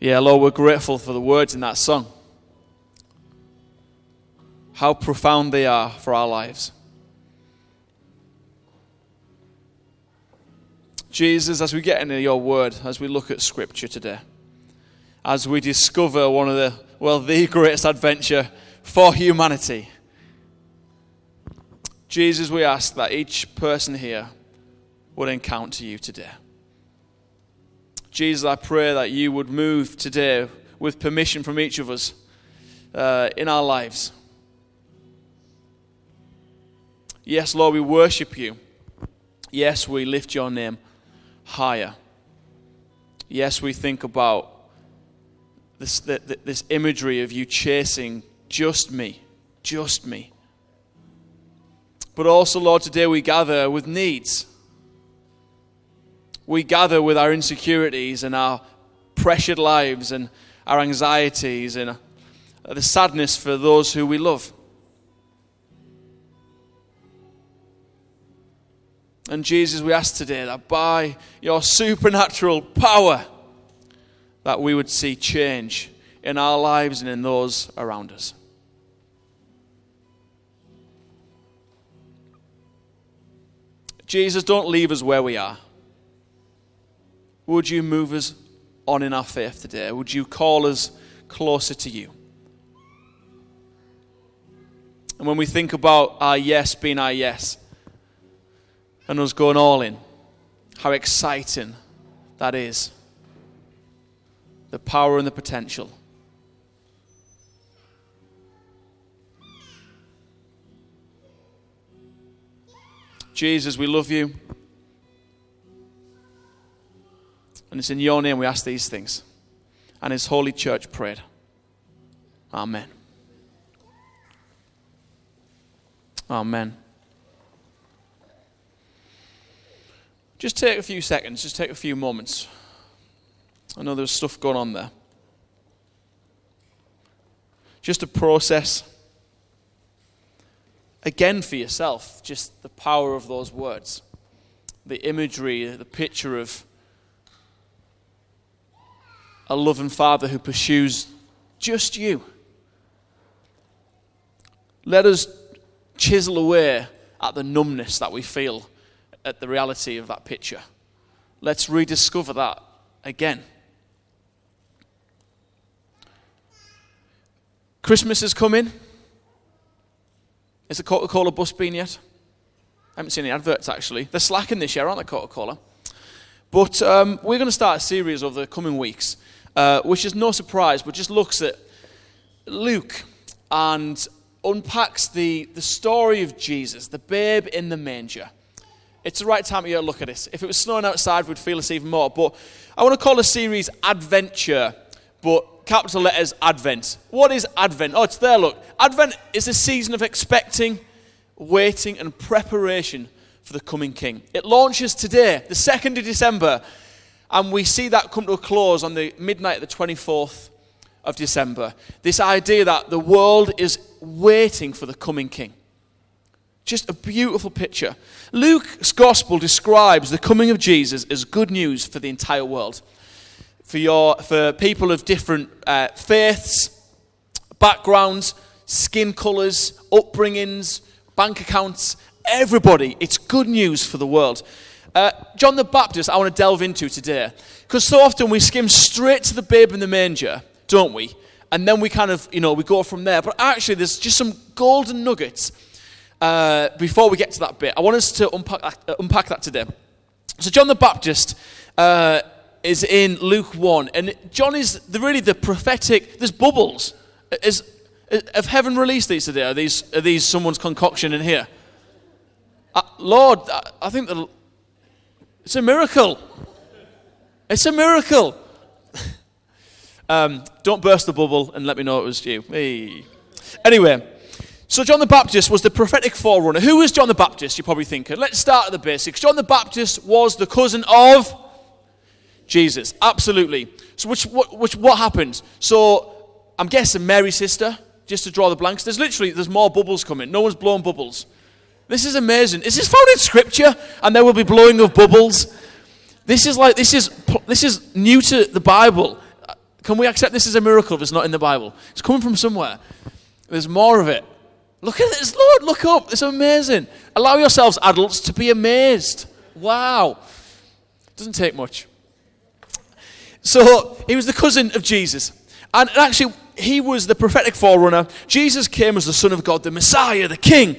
Yeah, Lord, we're grateful for the words in that song. How profound they are for our lives. Jesus, as we get into your word, as we look at scripture today, as we discover one of the, well, the greatest adventure for humanity, Jesus, we ask that each person here would encounter you today. Jesus, I pray that you would move today with permission from each of us uh, in our lives. Yes, Lord, we worship you. Yes, we lift your name higher. Yes, we think about this, this imagery of you chasing just me, just me. But also, Lord, today we gather with needs. We gather with our insecurities and our pressured lives and our anxieties and uh, the sadness for those who we love. And Jesus, we ask today that by your supernatural power, that we would see change in our lives and in those around us. Jesus, don't leave us where we are. Would you move us on in our faith today? Would you call us closer to you? And when we think about our yes being our yes and us going all in, how exciting that is. The power and the potential. Jesus, we love you. And it's in your name we ask these things. And his holy church prayed. Amen. Amen. Just take a few seconds, just take a few moments. I know there's stuff going on there. Just to process again for yourself just the power of those words, the imagery, the picture of a loving father who pursues just you. Let us chisel away at the numbness that we feel at the reality of that picture. Let's rediscover that again. Christmas is coming. Is the Coca Cola bus been yet? I haven't seen any adverts actually. They're slacking this year, aren't they, Coca Cola? But um, we're going to start a series over the coming weeks, uh, which is no surprise, but just looks at Luke and unpacks the, the story of Jesus, the babe in the manger. It's the right time of year to look at this. If it was snowing outside, we'd feel this even more. But I want to call the series Adventure, but capital letters Advent. What is Advent? Oh, it's there, look. Advent is a season of expecting, waiting, and preparation for the coming King. It launches today, the 2nd of December, and we see that come to a close on the midnight of the 24th of December. This idea that the world is waiting for the coming King. Just a beautiful picture. Luke's gospel describes the coming of Jesus as good news for the entire world for, your, for people of different uh, faiths, backgrounds, skin colours, upbringings, bank accounts, everybody. It's good news for the world. Uh, John the Baptist, I want to delve into today. Because so often we skim straight to the babe in the manger, don't we? And then we kind of, you know, we go from there. But actually, there's just some golden nuggets uh, before we get to that bit. I want us to unpack that, uh, unpack that today. So, John the Baptist uh, is in Luke 1. And John is the, really the prophetic, there's bubbles. Is, have heaven released these today? Are these, are these someone's concoction in here? Uh, Lord, I think the, it's a miracle. It's a miracle. um, don't burst the bubble and let me know it was you. Hey. Anyway, so John the Baptist was the prophetic forerunner. Who was John the Baptist? You're probably thinking. Let's start at the basics. John the Baptist was the cousin of Jesus. Absolutely. So, which, what, which, what happened? So, I'm guessing Mary's sister, just to draw the blanks. There's literally, there's more bubbles coming. No one's blowing bubbles. This is amazing. Is this found in Scripture? And there will be blowing of bubbles. This is like, this is, this is new to the Bible. Can we accept this as a miracle if it's not in the Bible? It's coming from somewhere. There's more of it. Look at this, Lord, look up. It's amazing. Allow yourselves, adults, to be amazed. Wow. Doesn't take much. So he was the cousin of Jesus. And actually, he was the prophetic forerunner. Jesus came as the Son of God, the Messiah, the King,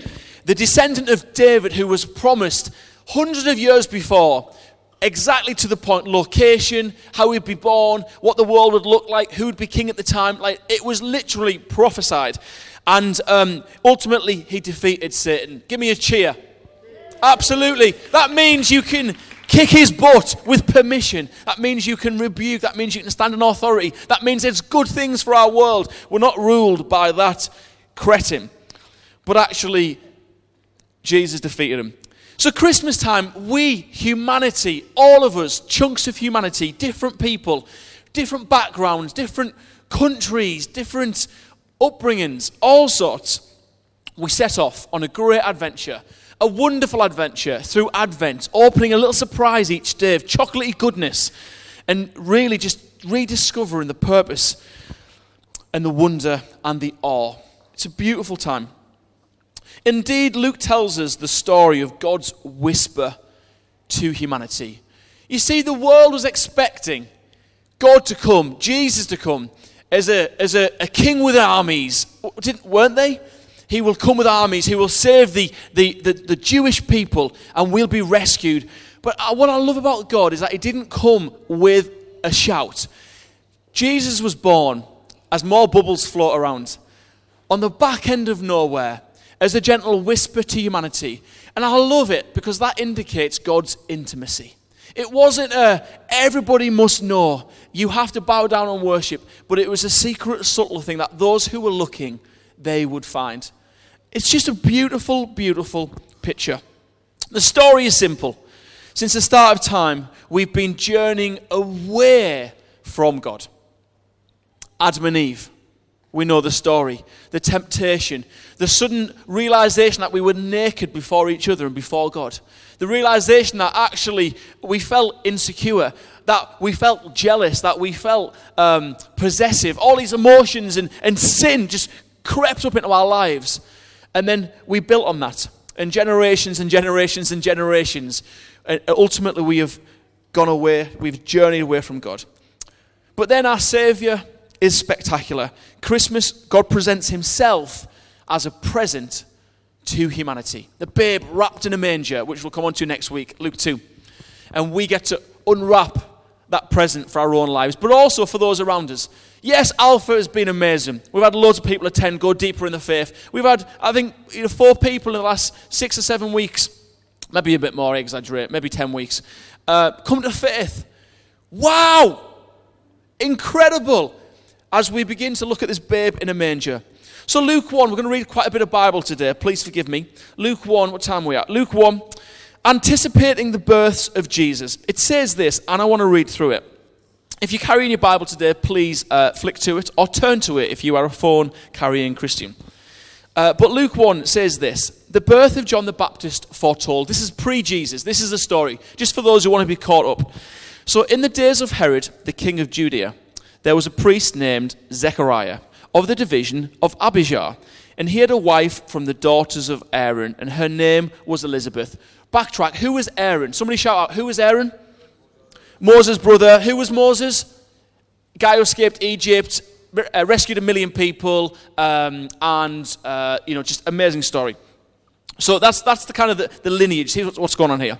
the descendant of David who was promised hundreds of years before exactly to the point location how he'd be born what the world would look like who would be king at the time like it was literally prophesied. And um, ultimately he defeated satan. Give me a cheer. Absolutely. That means you can kick his butt with permission. That means you can rebuke. That means you can stand in authority. That means it's good things for our world. We're not ruled by that cretin. But actually jesus defeated him so, Christmas time, we, humanity, all of us, chunks of humanity, different people, different backgrounds, different countries, different upbringings, all sorts, we set off on a great adventure, a wonderful adventure through Advent, opening a little surprise each day of chocolatey goodness and really just rediscovering the purpose and the wonder and the awe. It's a beautiful time. Indeed, Luke tells us the story of God's whisper to humanity. You see, the world was expecting God to come, Jesus to come, as a, as a, a king with armies, Didn't, weren't they? He will come with armies, he will save the, the, the, the Jewish people, and we'll be rescued. But uh, what I love about God is that he didn't come with a shout. Jesus was born as more bubbles float around. On the back end of nowhere, as a gentle whisper to humanity. And I love it because that indicates God's intimacy. It wasn't a everybody must know, you have to bow down and worship, but it was a secret, subtle thing that those who were looking, they would find. It's just a beautiful, beautiful picture. The story is simple. Since the start of time, we've been journeying away from God. Adam and Eve we know the story. The temptation, the sudden realization that we were naked before each other and before God. The realization that actually we felt insecure, that we felt jealous, that we felt um, possessive. All these emotions and, and sin just crept up into our lives. And then we built on that. And generations and generations and generations. And ultimately, we have gone away, we've journeyed away from God. But then our Savior is spectacular. Christmas, God presents himself as a present to humanity. The babe wrapped in a manger, which we'll come on to next week, Luke 2. And we get to unwrap that present for our own lives, but also for those around us. Yes, Alpha has been amazing. We've had loads of people attend, go deeper in the faith. We've had, I think, you know, four people in the last six or seven weeks, maybe a bit more, I exaggerate, maybe 10 weeks, uh, come to faith. Wow! Incredible as we begin to look at this babe in a manger. So, Luke 1, we're going to read quite a bit of Bible today. Please forgive me. Luke 1, what time are we at? Luke 1, anticipating the births of Jesus. It says this, and I want to read through it. If you're carrying your Bible today, please uh, flick to it or turn to it if you are a phone carrying Christian. Uh, but Luke 1 says this The birth of John the Baptist foretold. This is pre Jesus. This is the story, just for those who want to be caught up. So, in the days of Herod, the king of Judea, there was a priest named Zechariah of the division of Abijah, and he had a wife from the daughters of Aaron, and her name was Elizabeth. Backtrack, who was Aaron? Somebody shout out, who was Aaron? Moses' brother. Who was Moses? Guy who escaped Egypt, uh, rescued a million people, um, and, uh, you know, just amazing story. So that's, that's the kind of the, the lineage. See what's going on here.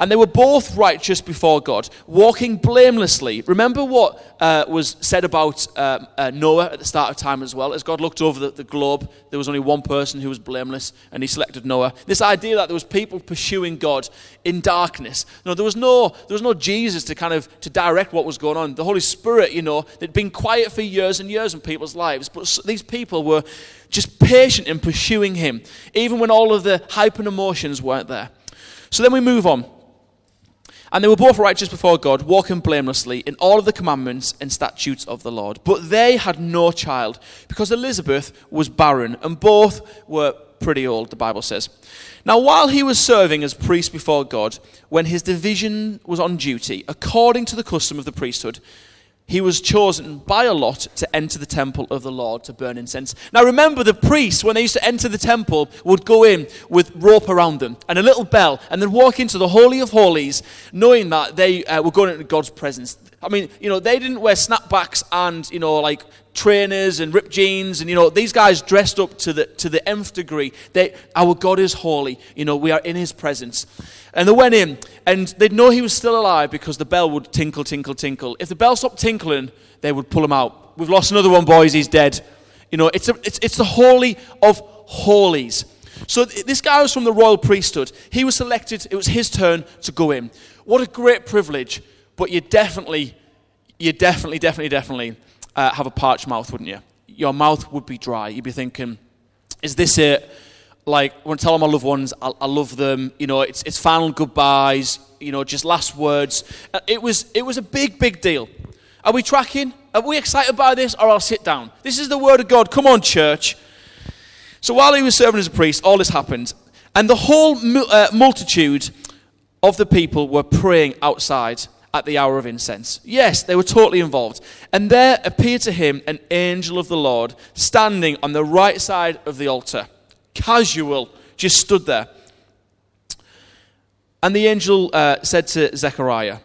And they were both righteous before God, walking blamelessly. Remember what uh, was said about uh, uh, Noah at the start of time as well? As God looked over the, the, globe, there was only one person who was blameless, and he selected Noah. This idea that there was people pursuing God in darkness. No, there was no, there was no Jesus to kind of to direct what was going on. The Holy Spirit, you know, they'd been quiet for years and years in people's lives, but these people were just patient in pursuing him, even when all of the hype and emotions weren't there. So then we move on. And they were both righteous before God, walking blamelessly in all of the commandments and statutes of the Lord. But they had no child, because Elizabeth was barren, and both were pretty old, the Bible says. Now, while he was serving as priest before God, when his division was on duty, according to the custom of the priesthood, he was chosen by a lot to enter the temple of the Lord to burn incense. Now remember, the priests, when they used to enter the temple, would go in with rope around them and a little bell and then walk into the Holy of Holies, knowing that they uh, were going into God's presence. I mean, you know, they didn't wear snapbacks and, you know, like trainers and ripped jeans and you know these guys dressed up to the to the nth degree they our god is holy you know we are in his presence and they went in, and they'd know he was still alive because the bell would tinkle, tinkle, tinkle. If the bell stopped tinkling, they would pull him out. We've lost another one, boys, he's dead. You know, it's, a, it's, it's the holy of holies. So th- this guy was from the royal priesthood. He was selected, it was his turn to go in. What a great privilege, but you definitely, you definitely, definitely, definitely uh, have a parched mouth, wouldn't you? Your mouth would be dry. You'd be thinking, is this it? like I want to tell my loved ones I, I, love them. You know, it's, it's final goodbyes. You know, just last words. Uh, it was it was a big big deal. Are we tracking? Are we excited by this, or I'll sit down? This is the word of God. Come on, church. So while he was serving as a priest, all this happened, and the whole uh, multitude of the people were praying outside at the hour of incense. Yes, they were totally involved. And there appeared to him an angel of the Lord standing on the right side of the altar casual, just stood there. And the angel uh, said to Zechariah,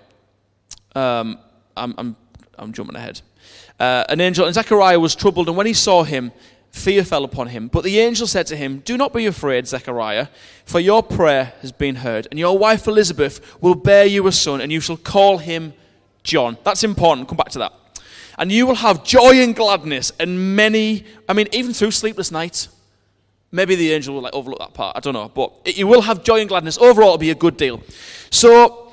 um, I'm, I'm, I'm, jumping ahead. Uh, an angel, and Zechariah was troubled, and when he saw him, fear fell upon him. But the angel said to him, Do not be afraid, Zechariah, for your prayer has been heard, and your wife Elizabeth will bear you a son, and you shall call him John. That's important. Come back to that. And you will have joy and gladness, and many, I mean, even through sleepless nights. Maybe the angel will like overlook that part. I don't know. But it, you will have joy and gladness. Overall, it'll be a good deal. So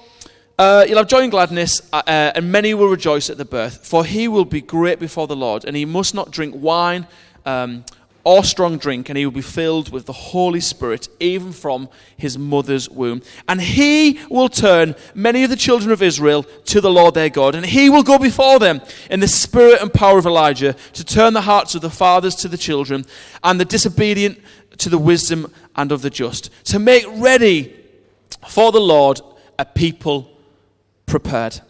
uh, you'll have joy and gladness, uh, uh, and many will rejoice at the birth. For he will be great before the Lord, and he must not drink wine um, or strong drink, and he will be filled with the Holy Spirit, even from his mother's womb. And he will turn many of the children of Israel to the Lord their God, and he will go before them in the spirit and power of Elijah to turn the hearts of the fathers to the children, and the disobedient to the wisdom and of the just, to make ready for the Lord a people prepared.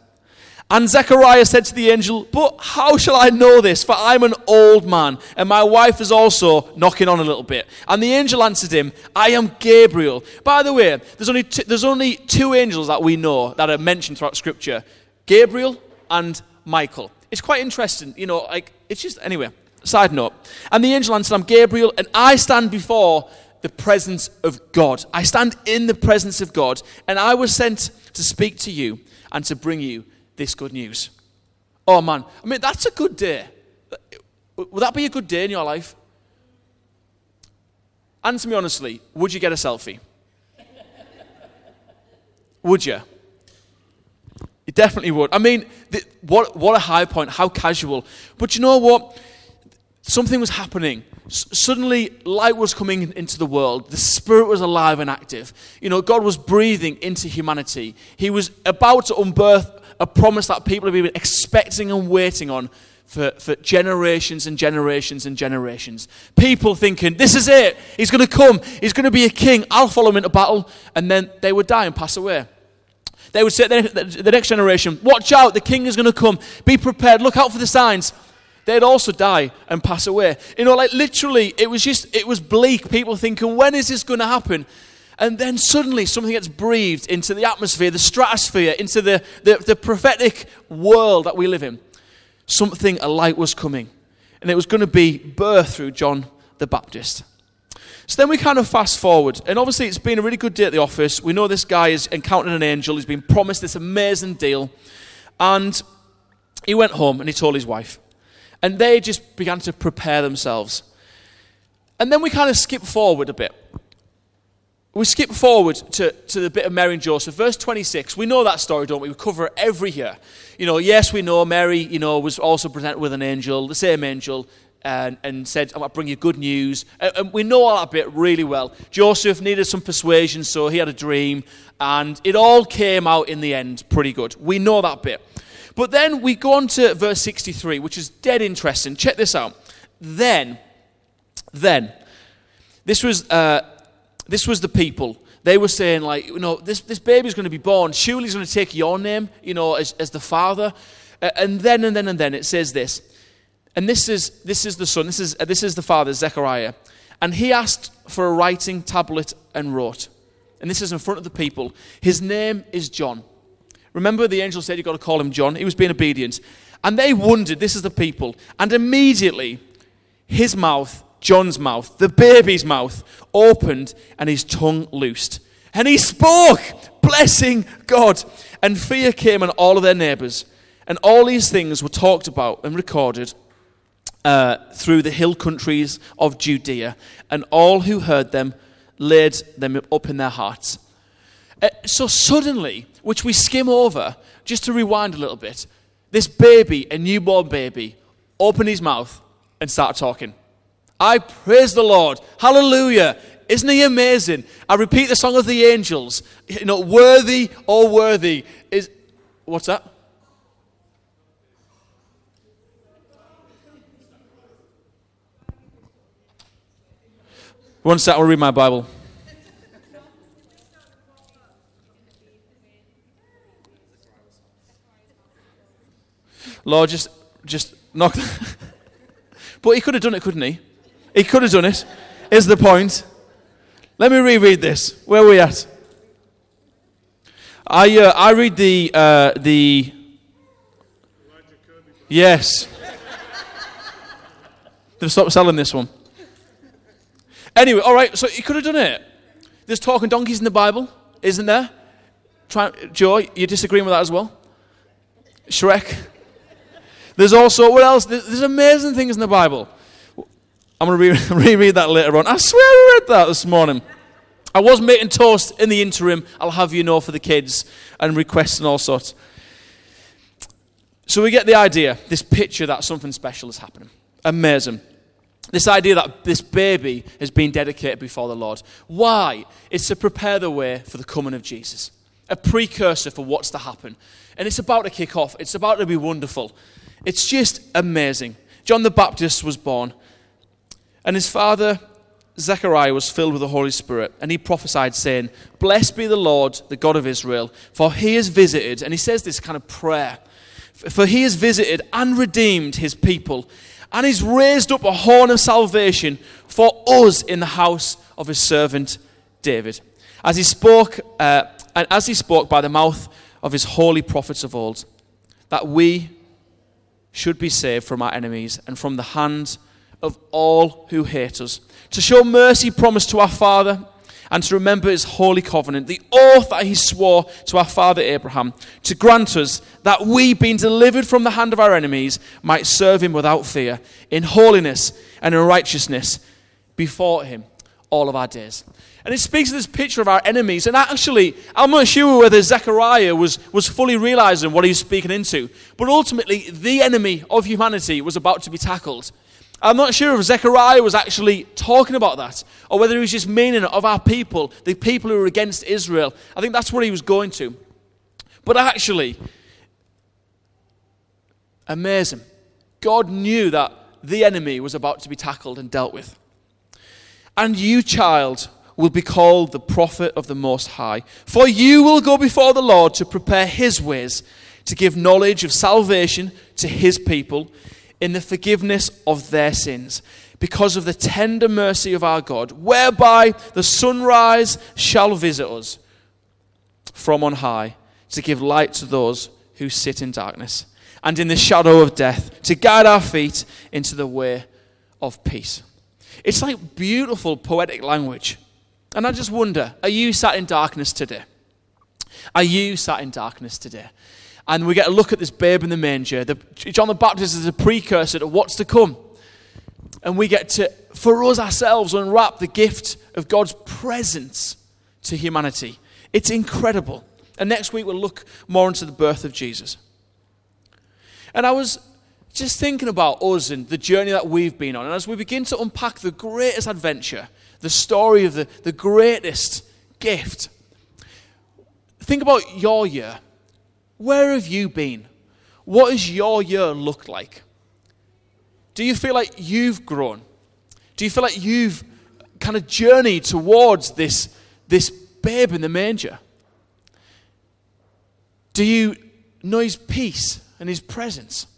And Zechariah said to the angel, But how shall I know this? For I'm an old man, and my wife is also knocking on a little bit. And the angel answered him, I am Gabriel. By the way, there's only, two, there's only two angels that we know that are mentioned throughout Scripture Gabriel and Michael. It's quite interesting, you know, like, it's just, anyway, side note. And the angel answered, I'm Gabriel, and I stand before the presence of God. I stand in the presence of God, and I was sent to speak to you and to bring you this good news. Oh man, I mean, that's a good day. Would that be a good day in your life? Answer me honestly, would you get a selfie? would you? You definitely would. I mean, the, what, what a high point, how casual. But you know what? Something was happening. S- suddenly, light was coming into the world. The Spirit was alive and active. You know, God was breathing into humanity. He was about to unbirth a promise that people have been expecting and waiting on for, for generations and generations and generations. People thinking, this is it. He's going to come. He's going to be a king. I'll follow him into battle. And then they would die and pass away. They would say the next generation, watch out, the king is going to come. Be prepared. Look out for the signs. They'd also die and pass away. You know, like literally, it was just, it was bleak. People thinking, when is this going to happen? And then suddenly something gets breathed into the atmosphere, the stratosphere, into the, the, the prophetic world that we live in. Something, a light was coming. And it was going to be birth through John the Baptist. So then we kind of fast forward. And obviously, it's been a really good day at the office. We know this guy has encountered an angel. He's been promised this amazing deal. And he went home and he told his wife. And they just began to prepare themselves. And then we kind of skip forward a bit we skip forward to, to the bit of Mary and Joseph, verse 26. We know that story, don't we? We cover it every year. You know, yes, we know Mary, you know, was also presented with an angel, the same angel, and, and said, I'm going to bring you good news. And, and we know all that bit really well. Joseph needed some persuasion, so he had a dream, and it all came out in the end pretty good. We know that bit. But then we go on to verse 63, which is dead interesting. Check this out. Then, then, this was uh, this was the people. They were saying, like, you know, this, this baby's going to be born. Surely he's going to take your name, you know, as, as the father. And then and then and then it says this. And this is, this is the son, this is, uh, this is the father, Zechariah. And he asked for a writing tablet and wrote. And this is in front of the people. His name is John. Remember, the angel said you've got to call him John. He was being obedient. And they wondered, this is the people. And immediately, his mouth, John's mouth, the baby's mouth, opened and his tongue loosed. And he spoke, blessing God. And fear came on all of their neighbors. And all these things were talked about and recorded uh, through the hill countries of Judea. And all who heard them laid them up in their hearts. Uh, so suddenly, which we skim over, just to rewind a little bit, this baby, a newborn baby, opened his mouth and started talking. I praise the Lord. Hallelujah. Isn't he amazing? I repeat the song of the angels. You know, worthy, oh worthy is what's that? One sec, I'll read my Bible. Lord, just just knock. but he could have done it, couldn't he? He could have done it. Is the point? Let me reread this. Where are we at? I, uh, I read the, uh, the. Yes. They've stopped selling this one. Anyway, all right, so he could have done it. There's talking donkeys in the Bible, isn't there? Try, Joe, you disagreeing with that as well? Shrek. There's also, what else? There's amazing things in the Bible. I'm going to re- reread that later on. I swear I read that this morning. I was making toast in the interim. I'll have you know for the kids and requests and all sorts. So we get the idea, this picture that something special is happening. Amazing. This idea that this baby has been dedicated before the Lord. Why? It's to prepare the way for the coming of Jesus, a precursor for what's to happen. And it's about to kick off, it's about to be wonderful. It's just amazing. John the Baptist was born. And his father, Zechariah, was filled with the Holy Spirit, and he prophesied, saying, Blessed be the Lord, the God of Israel, for he has visited, and he says this kind of prayer, for he has visited and redeemed his people, and he's raised up a horn of salvation for us in the house of his servant David. As he spoke, uh, and as he spoke by the mouth of his holy prophets of old, that we should be saved from our enemies and from the hand of all who hate us, to show mercy promised to our Father, and to remember his holy covenant, the oath that he swore to our father Abraham, to grant us that we, being delivered from the hand of our enemies, might serve him without fear, in holiness and in righteousness before him all of our days. And it speaks of this picture of our enemies. And actually, I'm not sure whether Zechariah was, was fully realizing what he was speaking into. But ultimately, the enemy of humanity was about to be tackled. I'm not sure if Zechariah was actually talking about that or whether he was just meaning of our people, the people who were against Israel. I think that's where he was going to. But actually, amazing. God knew that the enemy was about to be tackled and dealt with. And you, child, will be called the prophet of the Most High. For you will go before the Lord to prepare his ways, to give knowledge of salvation to his people in the forgiveness of their sins, because of the tender mercy of our God, whereby the sunrise shall visit us from on high, to give light to those who sit in darkness, and in the shadow of death, to guide our feet into the way of peace. It's like beautiful poetic language. And I just wonder are you sat in darkness today? Are you sat in darkness today? And we get a look at this babe in the manger. The, John the Baptist is a precursor to what's to come. And we get to, for us ourselves, unwrap the gift of God's presence to humanity. It's incredible. And next week we'll look more into the birth of Jesus. And I was just thinking about us and the journey that we've been on. And as we begin to unpack the greatest adventure, the story of the, the greatest gift, think about your year. Where have you been? What has your year looked like? Do you feel like you've grown? Do you feel like you've kind of journeyed towards this, this babe in the manger? Do you know his peace? and his presence.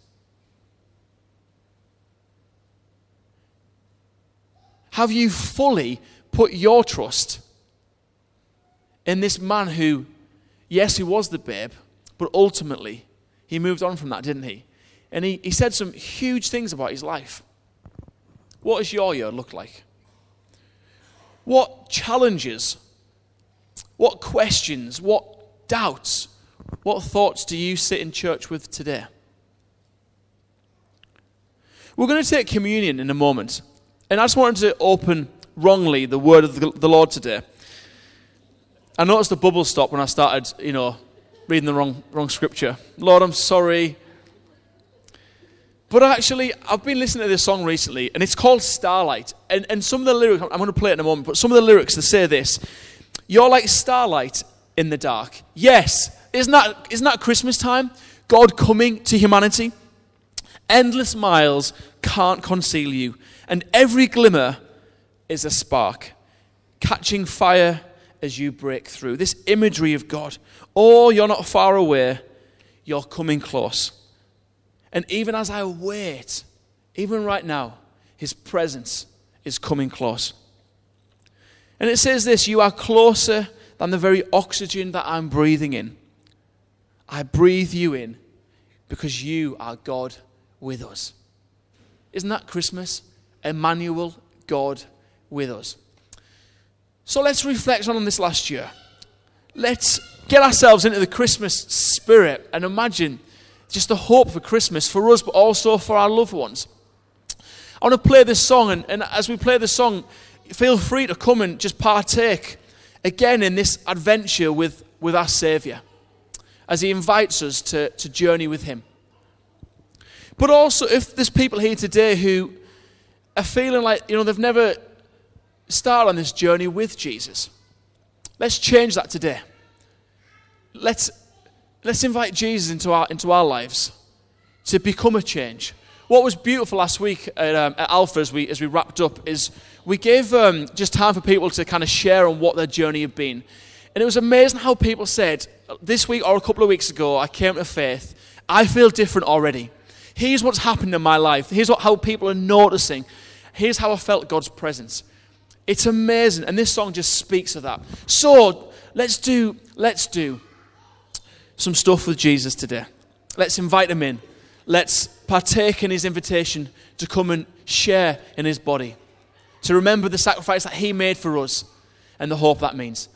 Have you fully put your trust in this man who, yes, he was the babe, but ultimately he moved on from that, didn't he? And he, he said some huge things about his life. What does your year look like? What challenges, what questions, what doubts, what thoughts do you sit in church with today? We're going to take communion in a moment. And I just wanted to open wrongly the word of the Lord today. I noticed the bubble stop when I started, you know, reading the wrong, wrong scripture. Lord, I'm sorry. But actually, I've been listening to this song recently, and it's called Starlight. And, and some of the lyrics, I'm going to play it in a moment, but some of the lyrics, they say this You're like starlight in the dark. Yes, isn't that, isn't that Christmas time? God coming to humanity? Endless miles can't conceal you and every glimmer is a spark, catching fire as you break through. This imagery of God. Oh, you're not far away, you're coming close. And even as I wait, even right now, His presence is coming close. And it says this You are closer than the very oxygen that I'm breathing in. I breathe you in because you are God with us. Isn't that Christmas? Emmanuel, God with us. So let's reflect on this last year. Let's get ourselves into the Christmas spirit and imagine just the hope for Christmas for us, but also for our loved ones. I want to play this song, and, and as we play the song, feel free to come and just partake again in this adventure with, with our Saviour as He invites us to, to journey with Him. But also, if there's people here today who are feeling like, you know, they've never started on this journey with Jesus. Let's change that today. Let's, let's invite Jesus into our, into our lives to become a change. What was beautiful last week at, um, at Alpha as we, as we wrapped up is we gave um, just time for people to kind of share on what their journey had been. And it was amazing how people said, this week or a couple of weeks ago, I came to faith. I feel different already. Here's what's happened in my life. Here's what, how people are noticing. Here's how I felt God's presence. It's amazing. And this song just speaks of that. So let's do, let's do some stuff with Jesus today. Let's invite him in. Let's partake in his invitation to come and share in his body. To remember the sacrifice that he made for us and the hope that means.